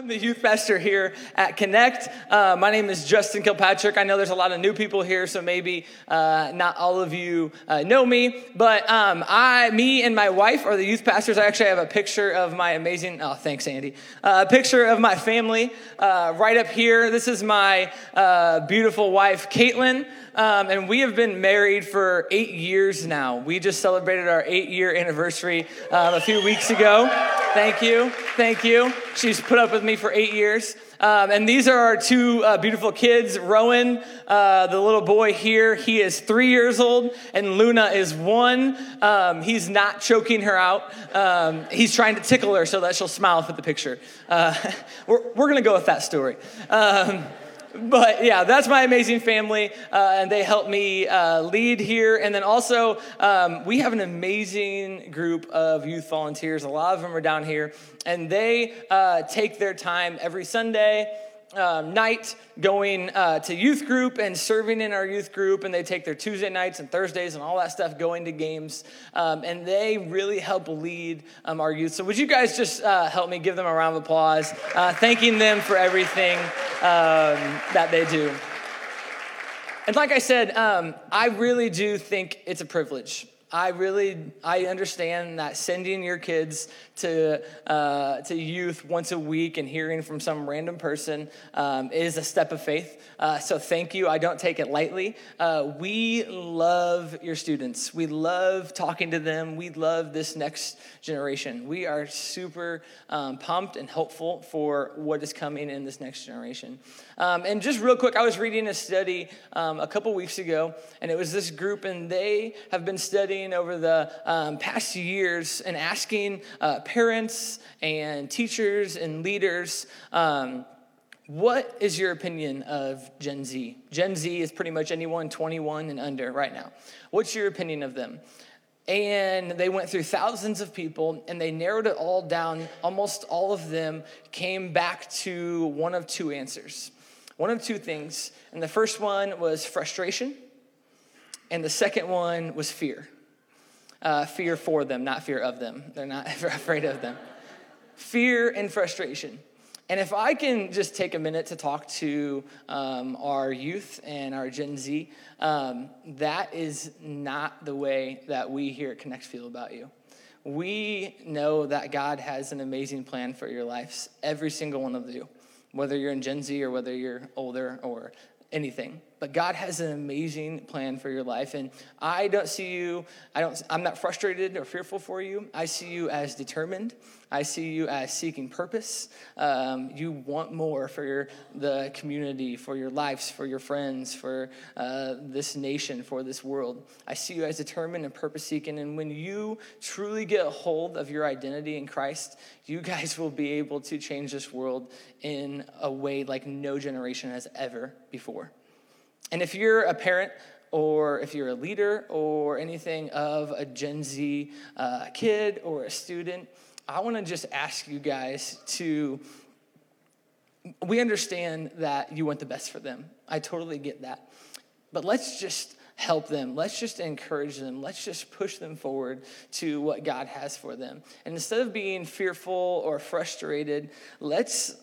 I'm the youth pastor here at Connect. Uh, my name is Justin Killpatrick. I know there's a lot of new people here, so maybe uh, not all of you uh, know me. But um, I, me, and my wife are the youth pastors. I actually have a picture of my amazing. Oh, thanks, Andy. Uh, a picture of my family uh, right up here. This is my uh, beautiful wife, Caitlin. Um, and we have been married for eight years now. We just celebrated our eight year anniversary um, a few weeks ago. Thank you. Thank you. She's put up with me for eight years. Um, and these are our two uh, beautiful kids. Rowan, uh, the little boy here, he is three years old, and Luna is one. Um, he's not choking her out. Um, he's trying to tickle her so that she'll smile for the picture. Uh, we're we're going to go with that story. But yeah, that's my amazing family, uh, and they help me uh, lead here. And then also, um, we have an amazing group of youth volunteers. A lot of them are down here, and they uh, take their time every Sunday um, night going uh, to youth group and serving in our youth group, and they take their Tuesday nights and Thursdays and all that stuff going to games, um, and they really help lead um, our youth. So, would you guys just uh, help me give them a round of applause, uh, thanking them for everything um, that they do? And like I said, um, I really do think it's a privilege. I really I understand that sending your kids to uh, to youth once a week and hearing from some random person um, is a step of faith. Uh, so thank you. I don't take it lightly. Uh, we love your students. We love talking to them. We love this next generation. We are super um, pumped and hopeful for what is coming in this next generation. Um, and just real quick, I was reading a study um, a couple weeks ago, and it was this group, and they have been studying over the um, past years and asking uh, parents and teachers and leaders. Um, what is your opinion of Gen Z? Gen Z is pretty much anyone 21 and under right now. What's your opinion of them? And they went through thousands of people and they narrowed it all down. Almost all of them came back to one of two answers, one of two things. And the first one was frustration, and the second one was fear. Uh, fear for them, not fear of them. They're not afraid of them. Fear and frustration. And if I can just take a minute to talk to um, our youth and our Gen Z, um, that is not the way that we here at Connect feel about you. We know that God has an amazing plan for your lives, every single one of you, whether you're in Gen Z or whether you're older or anything but god has an amazing plan for your life. And i don't see you i don't i'm not frustrated or fearful for you. I see you as determined. I see you as seeking purpose. Um, you want more for your, the community for your lives for your friends for uh, this nation for this world. I see you as determined and purpose seeking. And when you truly get a hold of your identity in christ you guys will be able to change this world in a way like no generation has ever before. And if you're a parent, or if you're a leader or anything of a Gen Z uh, kid or a student, I want to just ask you guys to. We understand that you want the best for them. I totally get that. But let's just help them. Let's just encourage them. Let's just push them forward to what God has for them. And instead of being fearful or frustrated, let's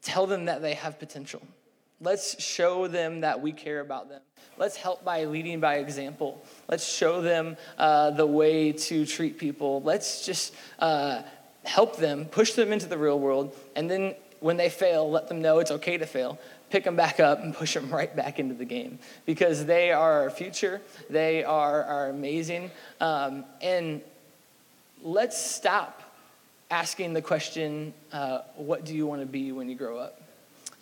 tell them that they have potential. Let's show them that we care about them. Let's help by leading by example. Let's show them uh, the way to treat people. Let's just uh, help them, push them into the real world, and then when they fail, let them know it's okay to fail pick them back up and push them right back into the game because they are our future. They are, are amazing. Um, and let's stop asking the question, uh, What do you want to be when you grow up?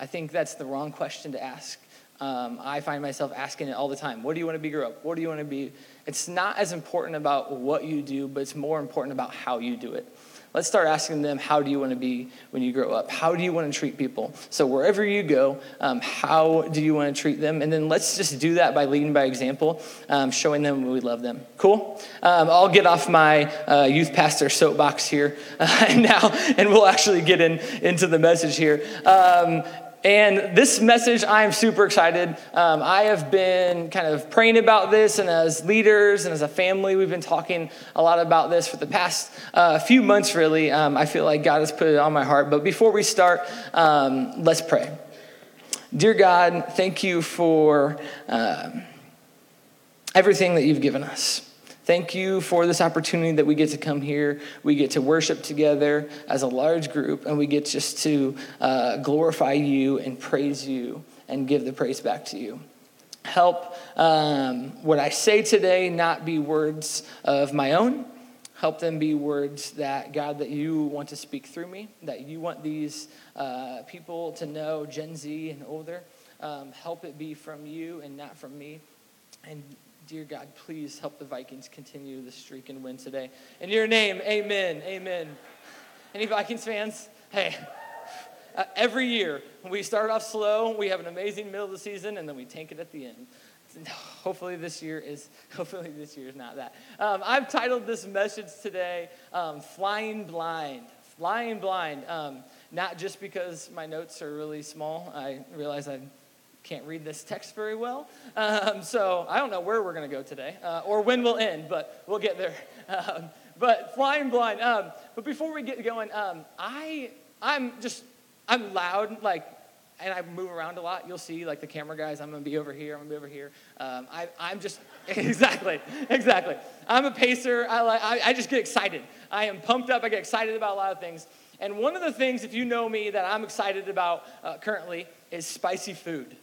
I think that's the wrong question to ask. Um, I find myself asking it all the time. What do you want to be grow up? What do you want to be? It's not as important about what you do, but it's more important about how you do it. Let's start asking them, how do you want to be when you grow up? How do you want to treat people? So, wherever you go, um, how do you want to treat them? And then let's just do that by leading by example, um, showing them we love them. Cool? Um, I'll get off my uh, youth pastor soapbox here uh, now, and we'll actually get in, into the message here. And this message, I am super excited. Um, I have been kind of praying about this, and as leaders and as a family, we've been talking a lot about this for the past uh, few months, really. Um, I feel like God has put it on my heart. But before we start, um, let's pray. Dear God, thank you for uh, everything that you've given us. Thank you for this opportunity that we get to come here. We get to worship together as a large group, and we get just to uh, glorify you and praise you and give the praise back to you. Help um, what I say today not be words of my own. Help them be words that, God, that you want to speak through me, that you want these uh, people to know, Gen Z and older. Um, help it be from you and not from me. And Dear God, please help the Vikings continue the streak and win today. In your name, amen. Amen. Any Vikings fans? Hey, uh, every year we start off slow, we have an amazing middle of the season, and then we tank it at the end. Hopefully this year is hopefully this year is not that. Um, I've titled this message today um, "Flying Blind." Flying blind. Um, not just because my notes are really small. I realize I can't read this text very well. Um, so I don't know where we're going to go today uh, or when we'll end, but we'll get there. Um, but flying blind. Um, but before we get going, um, I, I'm just, I'm loud, like, and I move around a lot. You'll see, like, the camera guys, I'm going to be over here, I'm going to be over here. Um, I, I'm just, exactly, exactly. I'm a pacer. I, like, I, I just get excited. I am pumped up. I get excited about a lot of things. And one of the things, if you know me, that I'm excited about uh, currently is spicy food.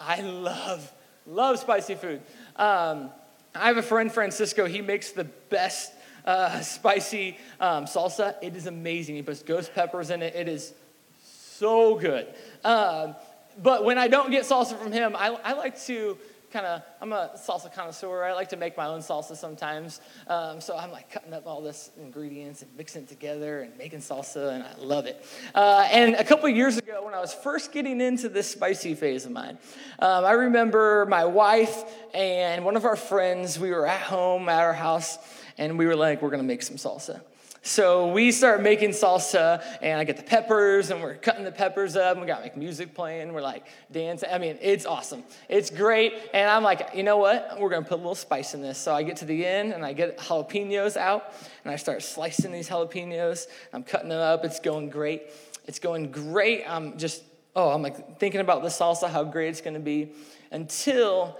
I love, love spicy food. Um, I have a friend, Francisco. He makes the best uh, spicy um, salsa. It is amazing. He puts ghost peppers in it. It is so good. Um, but when I don't get salsa from him, I, I like to kind of, I'm a salsa connoisseur. I like to make my own salsa sometimes. Um, so I'm like cutting up all this ingredients and mixing it together and making salsa, and I love it. Uh, and a couple years ago, when I was first getting into this spicy phase of mine, um, I remember my wife and one of our friends, we were at home at our house, and we were like, we're going to make some salsa. So we start making salsa, and I get the peppers, and we're cutting the peppers up. And we got like music playing. We're like dancing. I mean, it's awesome. It's great. And I'm like, you know what? We're gonna put a little spice in this. So I get to the end, and I get jalapenos out, and I start slicing these jalapenos. I'm cutting them up. It's going great. It's going great. I'm just, oh, I'm like thinking about the salsa, how great it's gonna be, until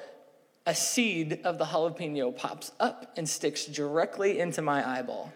a seed of the jalapeno pops up and sticks directly into my eyeball.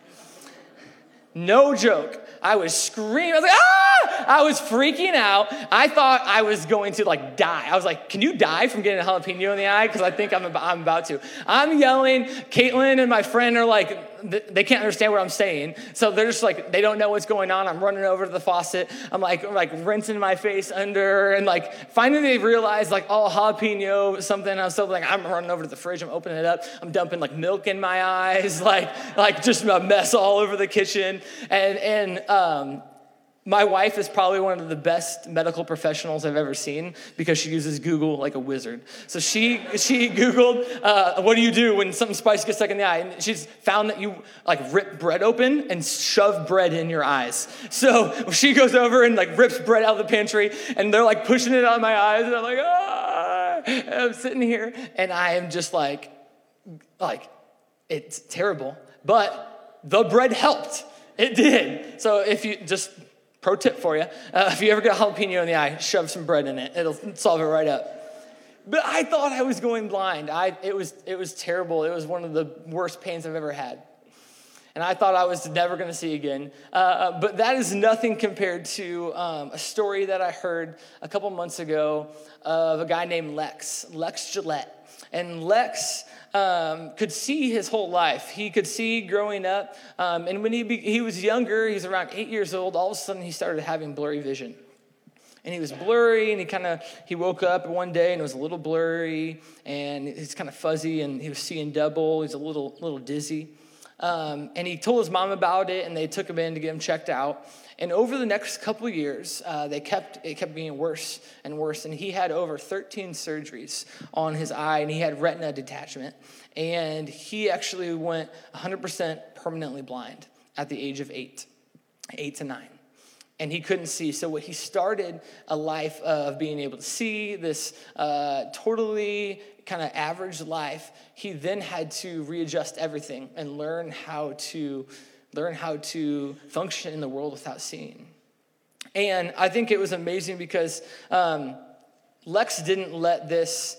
No joke. I was screaming. I was like, ah! I was freaking out. I thought I was going to like die. I was like, can you die from getting a jalapeno in the eye? Because I think I'm I'm about to. I'm yelling. Caitlin and my friend are like, they can't understand what I'm saying. So they're just like, they don't know what's going on. I'm running over to the faucet. I'm like, like rinsing my face under. And like, finally they realize like, oh, jalapeno, something. I'm so like, I'm running over to the fridge. I'm opening it up. I'm dumping like milk in my eyes, like, like just a mess all over the kitchen. And, and, um, my wife is probably one of the best medical professionals I've ever seen because she uses Google like a wizard. So she she Googled, uh, what do you do when something spicy gets stuck in the eye? And she's found that you like rip bread open and shove bread in your eyes. So she goes over and like rips bread out of the pantry and they're like pushing it out of my eyes and I'm like, ah! And I'm sitting here and I am just like, like, it's terrible. But the bread helped. It did. So if you just Pro tip for you. Uh, if you ever get a jalapeno in the eye, shove some bread in it. It'll solve it right up. But I thought I was going blind. I, it, was, it was terrible. It was one of the worst pains I've ever had. And I thought I was never going to see again. Uh, uh, but that is nothing compared to um, a story that I heard a couple months ago of a guy named Lex, Lex Gillette. And Lex um, could see his whole life. He could see growing up. Um, and when he, be, he was younger, he was around eight years old, all of a sudden he started having blurry vision. And he was blurry, and he kind of he woke up one day and it was a little blurry, and he's kind of fuzzy, and he was seeing double. He's a little little dizzy. Um, and he told his mom about it, and they took him in to get him checked out. And over the next couple years, uh, they kept it kept being worse and worse. And he had over 13 surgeries on his eye, and he had retina detachment. And he actually went 100% permanently blind at the age of eight, eight to nine. And he couldn't see. So what he started a life of being able to see this uh, totally kind of average life. He then had to readjust everything and learn how to learn how to function in the world without seeing. And I think it was amazing because um, Lex didn't let this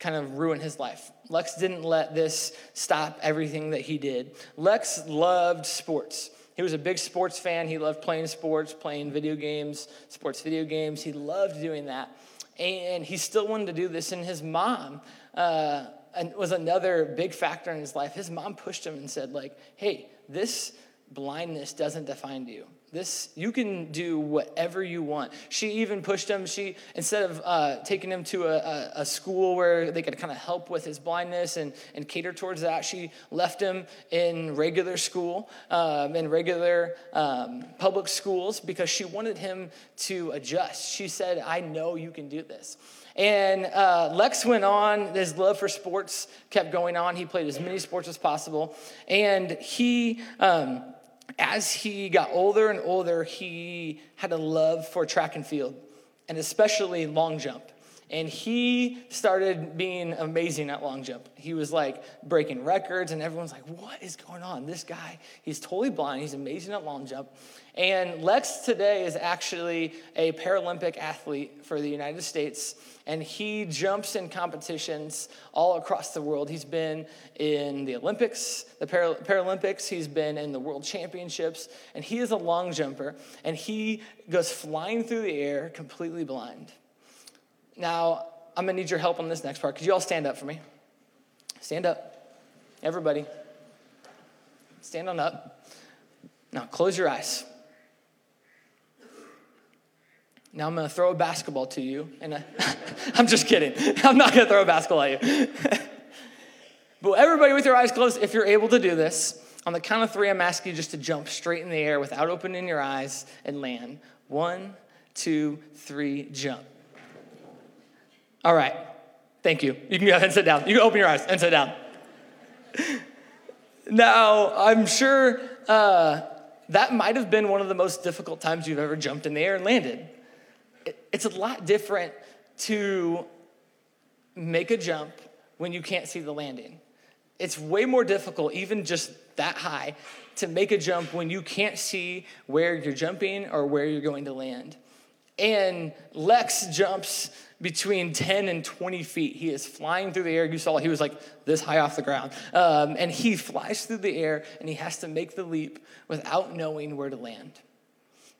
kind of ruin his life. Lex didn't let this stop everything that he did. Lex loved sports. He was a big sports fan. He loved playing sports, playing video games, sports video games. He loved doing that. And he still wanted to do this. And his mom uh, was another big factor in his life. His mom pushed him and said, like, hey, this blindness doesn't define you. This you can do whatever you want. She even pushed him. She instead of uh, taking him to a, a, a, school where they could kind of help with his blindness and, and cater towards that, she left him in regular school, um, in regular um, public schools, because she wanted him to adjust. She said, "I know you can do this." And uh, Lex went on, his love for sports kept going on. He played as many sports as possible. And he, um, as he got older and older, he had a love for track and field, and especially long jump. And he started being amazing at long jump. He was like breaking records, and everyone's like, What is going on? This guy, he's totally blind. He's amazing at long jump. And Lex today is actually a Paralympic athlete for the United States and he jumps in competitions all across the world. He's been in the Olympics, the Paralympics, he's been in the World Championships, and he is a long jumper, and he goes flying through the air completely blind. Now, I'm gonna need your help on this next part. Could you all stand up for me? Stand up. Everybody. Stand on up. Now, close your eyes. Now I'm going to throw a basketball to you. And I, I'm just kidding. I'm not going to throw a basketball at you. but everybody with your eyes closed, if you're able to do this, on the count of three, I'm asking you just to jump straight in the air without opening your eyes and land. One, two, three, jump. All right. Thank you. You can go ahead and sit down. You can open your eyes and sit down. now, I'm sure uh, that might have been one of the most difficult times you've ever jumped in the air and landed it's a lot different to make a jump when you can't see the landing. It's way more difficult, even just that high, to make a jump when you can't see where you're jumping or where you're going to land. And Lex jumps between 10 and 20 feet. He is flying through the air. You saw he was like this high off the ground. Um, and he flies through the air and he has to make the leap without knowing where to land.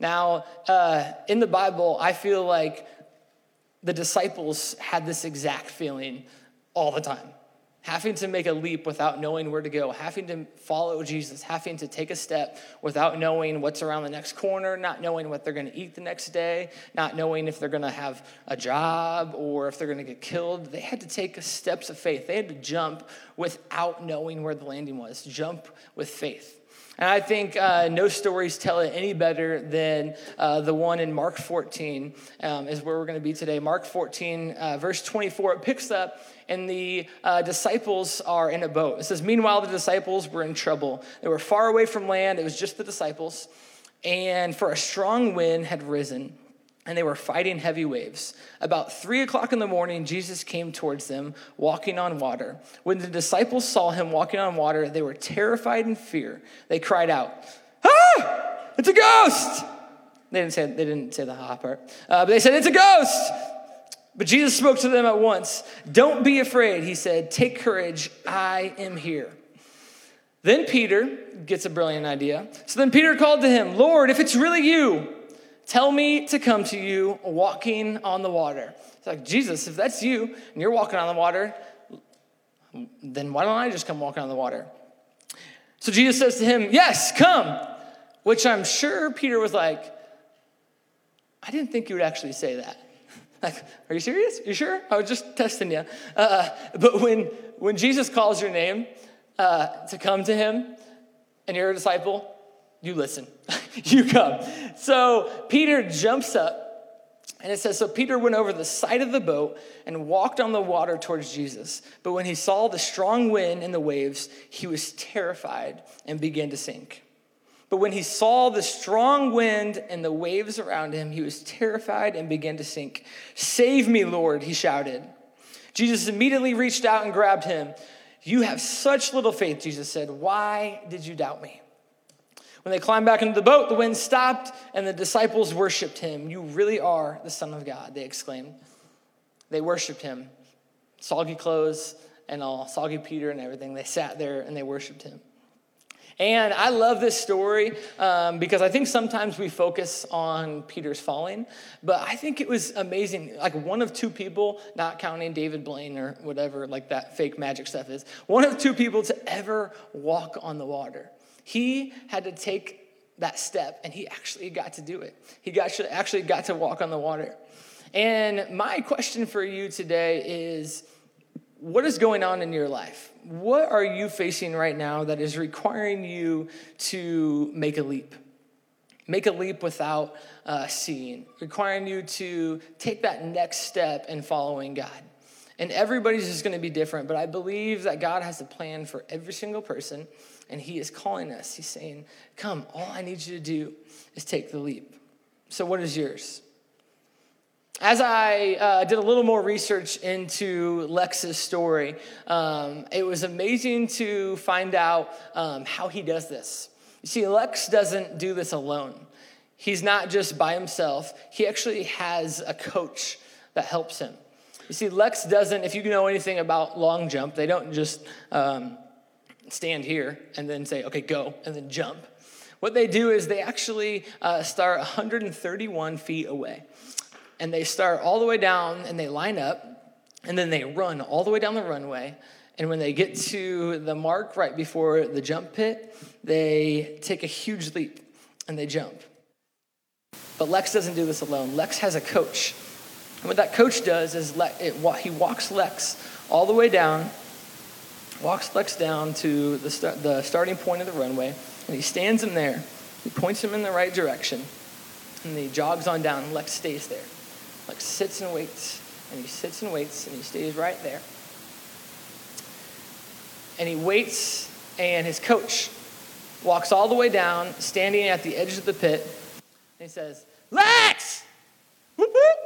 Now, uh, in the Bible, I feel like the disciples had this exact feeling all the time having to make a leap without knowing where to go, having to follow Jesus, having to take a step without knowing what's around the next corner, not knowing what they're going to eat the next day, not knowing if they're going to have a job or if they're going to get killed. They had to take steps of faith. They had to jump without knowing where the landing was, jump with faith. And I think uh, no stories tell it any better than uh, the one in Mark 14, um, is where we're going to be today. Mark 14, uh, verse 24, it picks up, and the uh, disciples are in a boat. It says, Meanwhile, the disciples were in trouble. They were far away from land, it was just the disciples, and for a strong wind had risen and they were fighting heavy waves. About three o'clock in the morning, Jesus came towards them, walking on water. When the disciples saw him walking on water, they were terrified in fear. They cried out, Ah! It's a ghost! They didn't say, they didn't say the ha part, uh, but they said, It's a ghost! But Jesus spoke to them at once. Don't be afraid, he said. Take courage, I am here. Then Peter gets a brilliant idea. So then Peter called to him, Lord, if it's really you, Tell me to come to you walking on the water. It's like, Jesus, if that's you and you're walking on the water, then why don't I just come walking on the water? So Jesus says to him, Yes, come. Which I'm sure Peter was like, I didn't think you would actually say that. Like, are you serious? You sure? I was just testing you. Uh, but when, when Jesus calls your name uh, to come to him and you're a disciple, you listen, you come. So Peter jumps up, and it says, So Peter went over the side of the boat and walked on the water towards Jesus. But when he saw the strong wind and the waves, he was terrified and began to sink. But when he saw the strong wind and the waves around him, he was terrified and began to sink. Save me, Lord, he shouted. Jesus immediately reached out and grabbed him. You have such little faith, Jesus said. Why did you doubt me? When they climbed back into the boat, the wind stopped and the disciples worshiped him. You really are the Son of God, they exclaimed. They worshiped him. Soggy clothes and all, soggy Peter and everything. They sat there and they worshiped him. And I love this story um, because I think sometimes we focus on Peter's falling, but I think it was amazing. Like one of two people, not counting David Blaine or whatever, like that fake magic stuff is, one of two people to ever walk on the water. He had to take that step and he actually got to do it. He got, actually got to walk on the water. And my question for you today is what is going on in your life? What are you facing right now that is requiring you to make a leap? Make a leap without uh, seeing, requiring you to take that next step in following God. And everybody's just going to be different, but I believe that God has a plan for every single person, and He is calling us. He's saying, Come, all I need you to do is take the leap. So, what is yours? As I uh, did a little more research into Lex's story, um, it was amazing to find out um, how he does this. You see, Lex doesn't do this alone. He's not just by himself, he actually has a coach that helps him. You see, Lex doesn't, if you know anything about long jump, they don't just um, stand here and then say, okay, go, and then jump. What they do is they actually uh, start 131 feet away and they start all the way down and they line up and then they run all the way down the runway. And when they get to the mark right before the jump pit, they take a huge leap and they jump. But Lex doesn't do this alone. Lex has a coach. And what that coach does is he walks Lex all the way down, walks Lex down to the, start, the starting point of the runway, and he stands him there. He points him in the right direction, and he jogs on down, and Lex stays there like sits and waits, and he sits and waits, and he stays right there. And he waits, and his coach walks all the way down, standing at the edge of the pit, and he says, Lex! Whoop, whoop.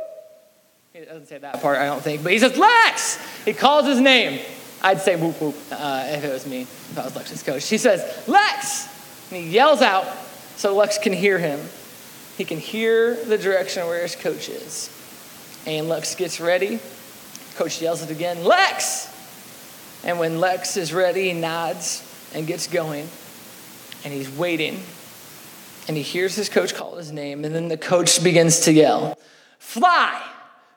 He doesn't say that part, I don't think, but he says, Lex! He calls his name. I'd say whoop whoop uh, if it was me, if I was Lex's coach. He says, Lex! And he yells out so Lex can hear him. He can hear the direction where his coach is. And Lex gets ready. Coach yells it again, Lex! And when Lex is ready, he nods and gets going. And he's waiting. And he hears his coach call his name. And then the coach begins to yell, Fly!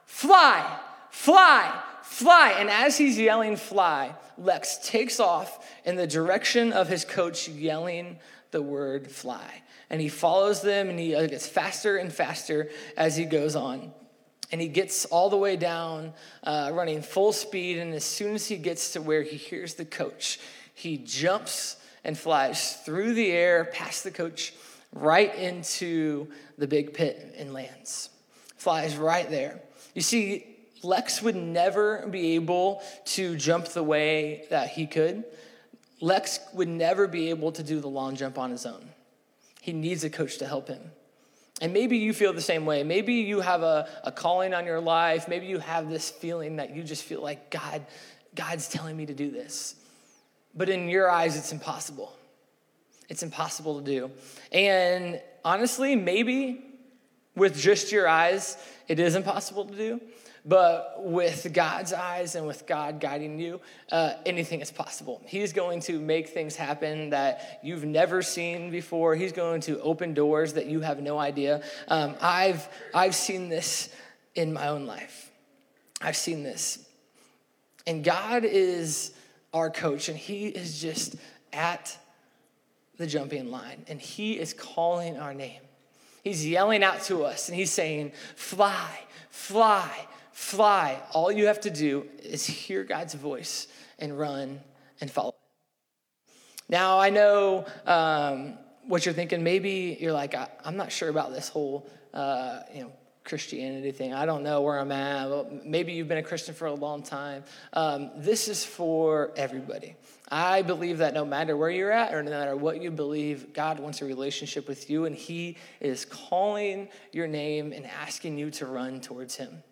Fly! Fly! Fly! And as he's yelling, Fly, Lex takes off in the direction of his coach yelling the word fly. And he follows them and he gets faster and faster as he goes on. And he gets all the way down, uh, running full speed. And as soon as he gets to where he hears the coach, he jumps and flies through the air, past the coach, right into the big pit and lands. Flies right there. You see, Lex would never be able to jump the way that he could. Lex would never be able to do the long jump on his own. He needs a coach to help him. And maybe you feel the same way. Maybe you have a, a calling on your life. Maybe you have this feeling that you just feel like God, God's telling me to do this. But in your eyes, it's impossible. It's impossible to do. And honestly, maybe with just your eyes, it is impossible to do. But with God's eyes and with God guiding you, uh, anything is possible. He's going to make things happen that you've never seen before. He's going to open doors that you have no idea. Um, I've, I've seen this in my own life. I've seen this. And God is our coach, and He is just at the jumping line, and He is calling our name. He's yelling out to us, and He's saying, Fly, fly, fly. All you have to do is hear God's voice and run and follow. Now, I know um, what you're thinking. Maybe you're like, I'm not sure about this whole, uh, you know, Christianity thing. I don't know where I'm at. Maybe you've been a Christian for a long time. Um, this is for everybody. I believe that no matter where you're at or no matter what you believe, God wants a relationship with you, and He is calling your name and asking you to run towards Him.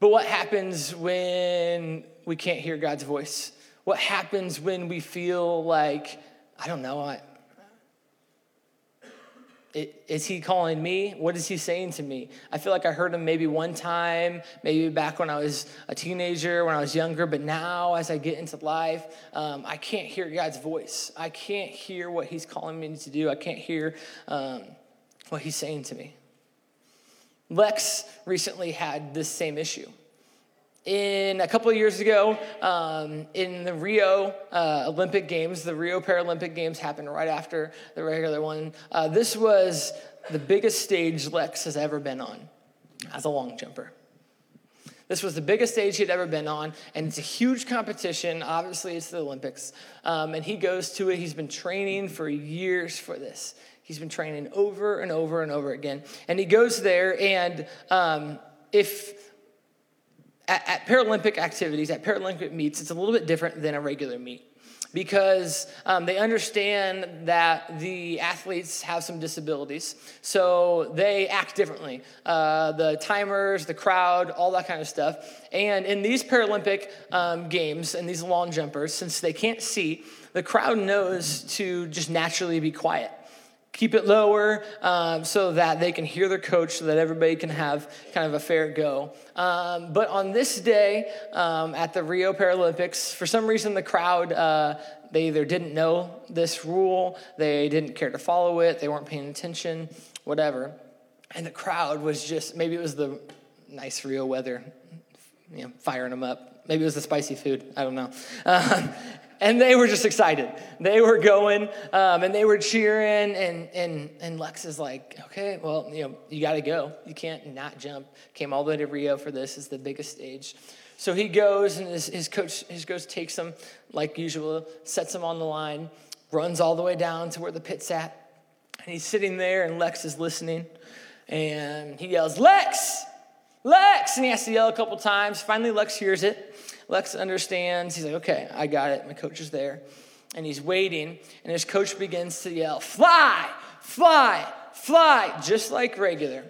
But what happens when we can't hear God's voice? What happens when we feel like, I don't know, I, is he calling me? What is he saying to me? I feel like I heard him maybe one time, maybe back when I was a teenager, when I was younger, but now as I get into life, um, I can't hear God's voice. I can't hear what he's calling me to do. I can't hear um, what he's saying to me. Lex recently had this same issue in a couple of years ago um, in the rio uh, olympic games the rio paralympic games happened right after the regular one uh, this was the biggest stage lex has ever been on as a long jumper this was the biggest stage he'd ever been on, and it's a huge competition. Obviously, it's the Olympics. Um, and he goes to it. He's been training for years for this. He's been training over and over and over again. And he goes there, and um, if at, at Paralympic activities, at Paralympic meets, it's a little bit different than a regular meet because um, they understand that the athletes have some disabilities. So they act differently. Uh, the timers, the crowd, all that kind of stuff. And in these Paralympic um, games and these long jumpers, since they can't see, the crowd knows to just naturally be quiet keep it lower um, so that they can hear their coach so that everybody can have kind of a fair go. Um, but on this day um, at the rio paralympics for some reason the crowd uh, they either didn't know this rule they didn't care to follow it they weren't paying attention whatever. And the crowd was just maybe it was the nice rio weather you know firing them up. Maybe it was the spicy food i don't know. Um, and they were just excited. They were going um, and they were cheering. And, and, and Lex is like, okay, well, you know, you got to go. You can't not jump. Came all the way to Rio for this. It's the biggest stage. So he goes, and his, his coach his coach takes him like usual, sets him on the line, runs all the way down to where the pit's at. And he's sitting there, and Lex is listening. And he yells, Lex! Lex! And he has to yell a couple times. Finally, Lex hears it. Lex understands. He's like, okay, I got it. My coach is there. And he's waiting, and his coach begins to yell, fly, fly, fly, just like regular.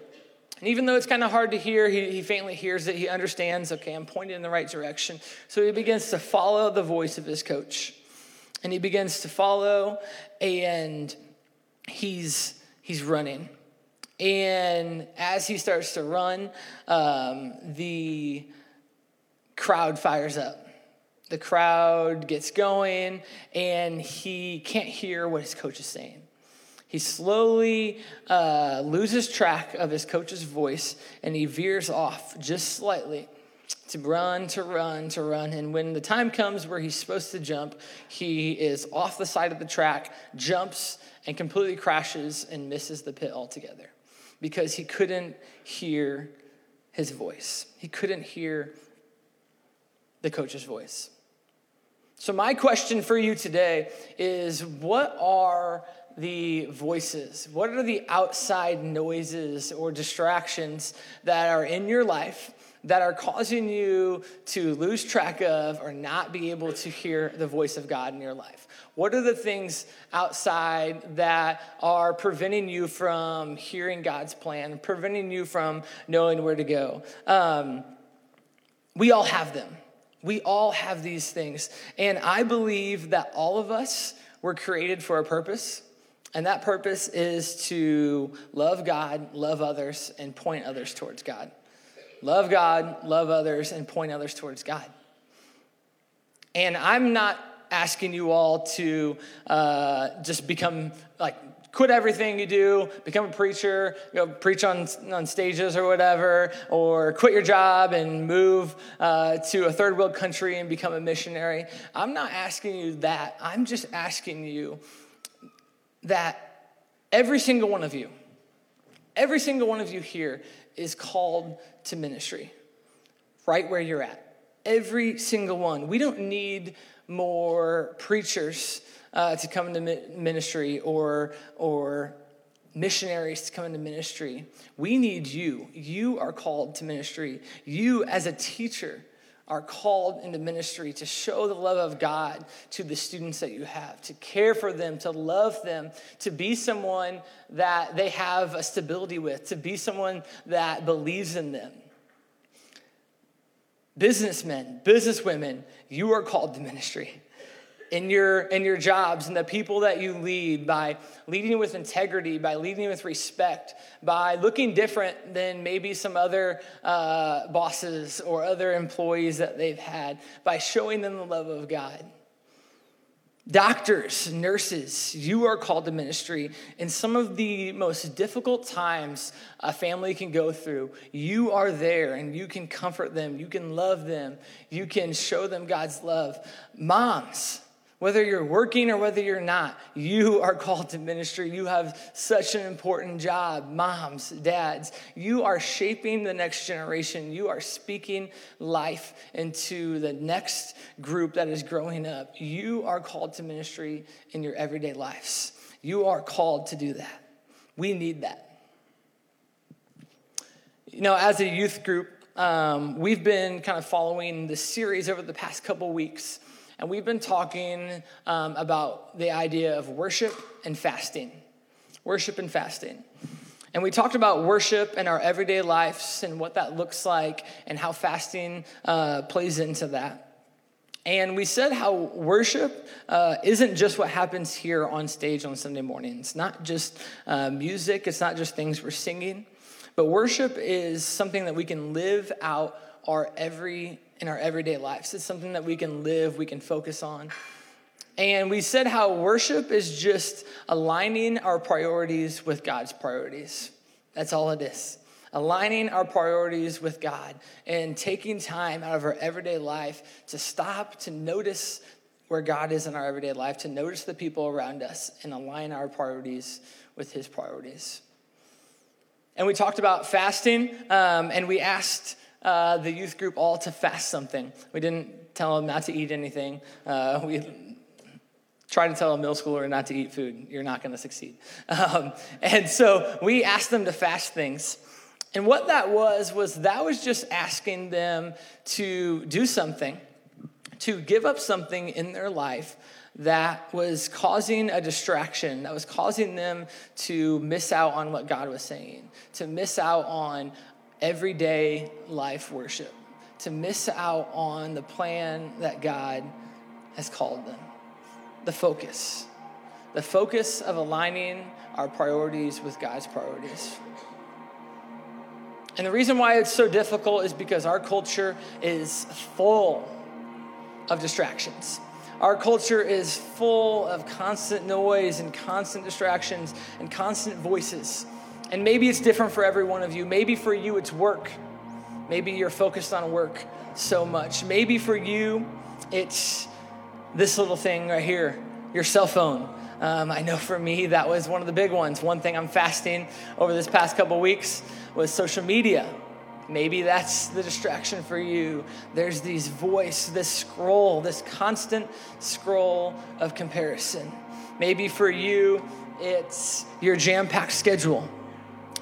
And even though it's kind of hard to hear, he, he faintly hears it. He understands, okay, I'm pointed in the right direction. So he begins to follow the voice of his coach. And he begins to follow, and he's, he's running. And as he starts to run, um, the crowd fires up. The crowd gets going, and he can't hear what his coach is saying. He slowly uh, loses track of his coach's voice and he veers off just slightly to run, to run, to run. And when the time comes where he's supposed to jump, he is off the side of the track, jumps, and completely crashes and misses the pit altogether because he couldn't hear his voice. He couldn't hear the coach's voice. So, my question for you today is what are the voices? What are the outside noises or distractions that are in your life that are causing you to lose track of or not be able to hear the voice of God in your life? What are the things outside that are preventing you from hearing God's plan, preventing you from knowing where to go? Um, we all have them. We all have these things. And I believe that all of us were created for a purpose. And that purpose is to love God, love others, and point others towards God. Love God, love others, and point others towards God. And I'm not asking you all to uh, just become like quit everything you do, become a preacher, go preach on, on stages or whatever, or quit your job and move uh, to a third world country and become a missionary. I'm not asking you that. I'm just asking you that every single one of you, every single one of you here is called to ministry, right where you're at. Every single one. We don't need more preachers uh, to come into ministry or, or missionaries to come into ministry. We need you. You are called to ministry. You, as a teacher, are called into ministry to show the love of God to the students that you have, to care for them, to love them, to be someone that they have a stability with, to be someone that believes in them. Businessmen, businesswomen, you are called to ministry in your in your jobs and the people that you lead by leading with integrity by leading with respect by looking different than maybe some other uh, bosses or other employees that they've had by showing them the love of god. Doctors nurses you are called to ministry. In some of the most difficult times a family can go through you are there and you can comfort them you can love them you can show them god's love. Moms whether you're working or whether you're not, you are called to ministry. You have such an important job. Moms, dads, you are shaping the next generation. You are speaking life into the next group that is growing up. You are called to ministry in your everyday lives. You are called to do that. We need that. You know, as a youth group, um, we've been kind of following the series over the past couple weeks and we've been talking um, about the idea of worship and fasting. Worship and fasting. And we talked about worship in our everyday lives and what that looks like and how fasting uh, plays into that. And we said how worship uh, isn't just what happens here on stage on Sunday morning. It's not just uh, music, it's not just things we're singing, but worship is something that we can live out our every in our everyday lives. It's something that we can live, we can focus on. And we said how worship is just aligning our priorities with God's priorities. That's all it is. Aligning our priorities with God and taking time out of our everyday life to stop, to notice where God is in our everyday life, to notice the people around us and align our priorities with His priorities. And we talked about fasting, um, and we asked uh, the youth group all to fast something. We didn't tell them not to eat anything. Uh, we tried to tell a middle schooler not to eat food. You're not going to succeed. Um, and so we asked them to fast things. And what that was, was that was just asking them to do something, to give up something in their life that was causing a distraction, that was causing them to miss out on what God was saying, to miss out on everyday life worship, to miss out on the plan that God has called them. The focus, the focus of aligning our priorities with God's priorities. And the reason why it's so difficult is because our culture is full of distractions. Our culture is full of constant noise and constant distractions and constant voices and maybe it's different for every one of you. Maybe for you, it's work. Maybe you're focused on work so much. Maybe for you, it's this little thing right here your cell phone. Um, I know for me, that was one of the big ones. One thing I'm fasting over this past couple weeks was social media. Maybe that's the distraction for you. There's these voice, this scroll, this constant scroll of comparison. Maybe for you, it's your jam packed schedule.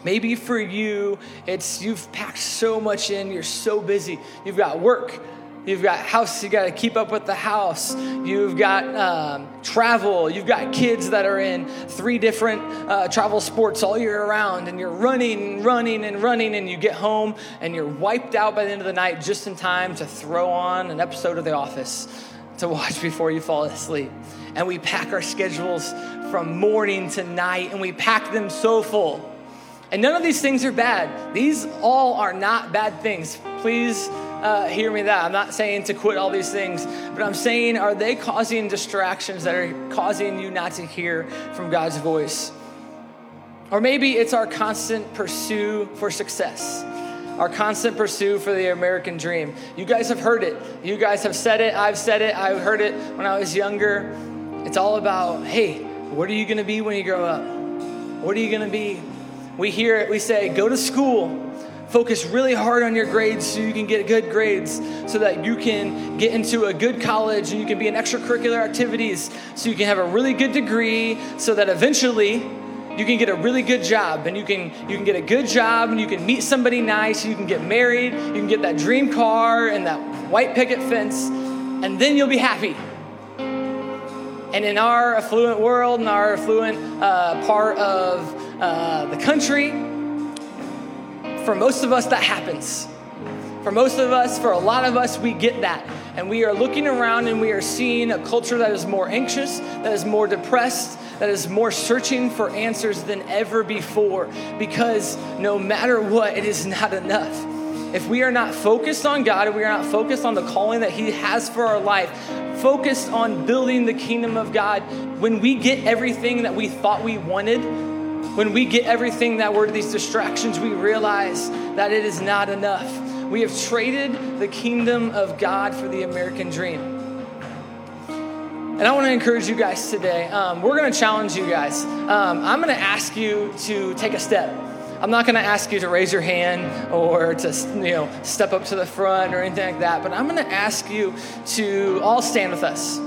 Maybe for you, it's you've packed so much in, you're so busy. You've got work, you've got house, you got to keep up with the house, you've got um, travel, you've got kids that are in three different uh, travel sports all year round, and you're running and running and running, and you get home and you're wiped out by the end of the night just in time to throw on an episode of The Office to watch before you fall asleep. And we pack our schedules from morning to night, and we pack them so full and none of these things are bad. These all are not bad things. Please uh, hear me that. I'm not saying to quit all these things, but I'm saying, are they causing distractions that are causing you not to hear from God's voice? Or maybe it's our constant pursuit for success, our constant pursuit for the American dream. You guys have heard it. You guys have said it. I've said it. I heard it when I was younger. It's all about, hey, what are you going to be when you grow up? What are you going to be we hear it, we say, go to school. Focus really hard on your grades so you can get good grades, so that you can get into a good college and you can be in extracurricular activities, so you can have a really good degree, so that eventually you can get a really good job and you can you can get a good job and you can meet somebody nice you can get married you can get that dream car and that white picket fence and then you'll be happy and in our affluent world in our affluent uh, part of uh, the country for most of us that happens. For most of us for a lot of us we get that. And we are looking around and we are seeing a culture that is more anxious that is more depressed that is more searching for answers than ever before. Because no matter what, it is not enough. If we are not focused on God, if we are not focused on the calling that He has for our life, focused on building the kingdom of God, when we get everything that we thought we wanted, when we get everything that were these distractions, we realize that it is not enough. We have traded the kingdom of God for the American dream. And I want to encourage you guys today. Um, we're going to challenge you guys. Um, I'm going to ask you to take a step. I'm not going to ask you to raise your hand or to you know step up to the front or anything like that. But I'm going to ask you to all stand with us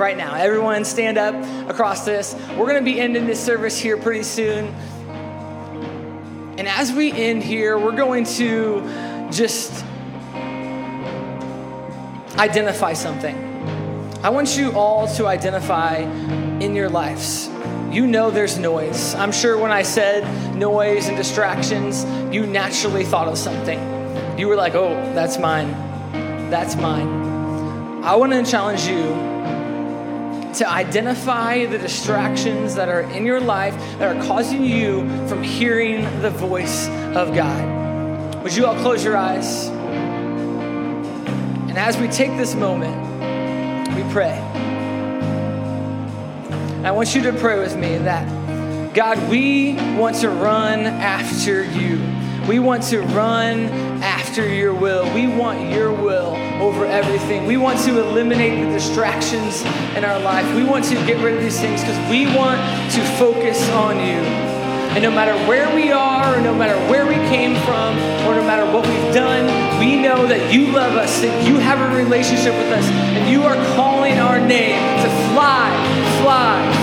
right now. Everyone, stand up across this. We're going to be ending this service here pretty soon. And as we end here, we're going to just identify something. I want you all to identify in your lives. You know there's noise. I'm sure when I said noise and distractions, you naturally thought of something. You were like, oh, that's mine. That's mine. I want to challenge you to identify the distractions that are in your life that are causing you from hearing the voice of God. Would you all close your eyes? And as we take this moment, we pray. I want you to pray with me that, God, we want to run after you. We want to run after your will. We want your will over everything. We want to eliminate the distractions in our life. We want to get rid of these things because we want to focus on you. And no matter where we are, or no matter where we came from, or no matter what we've done, we know that you love us, that you have a relationship with us, and you are calling our name to fly, fly, fly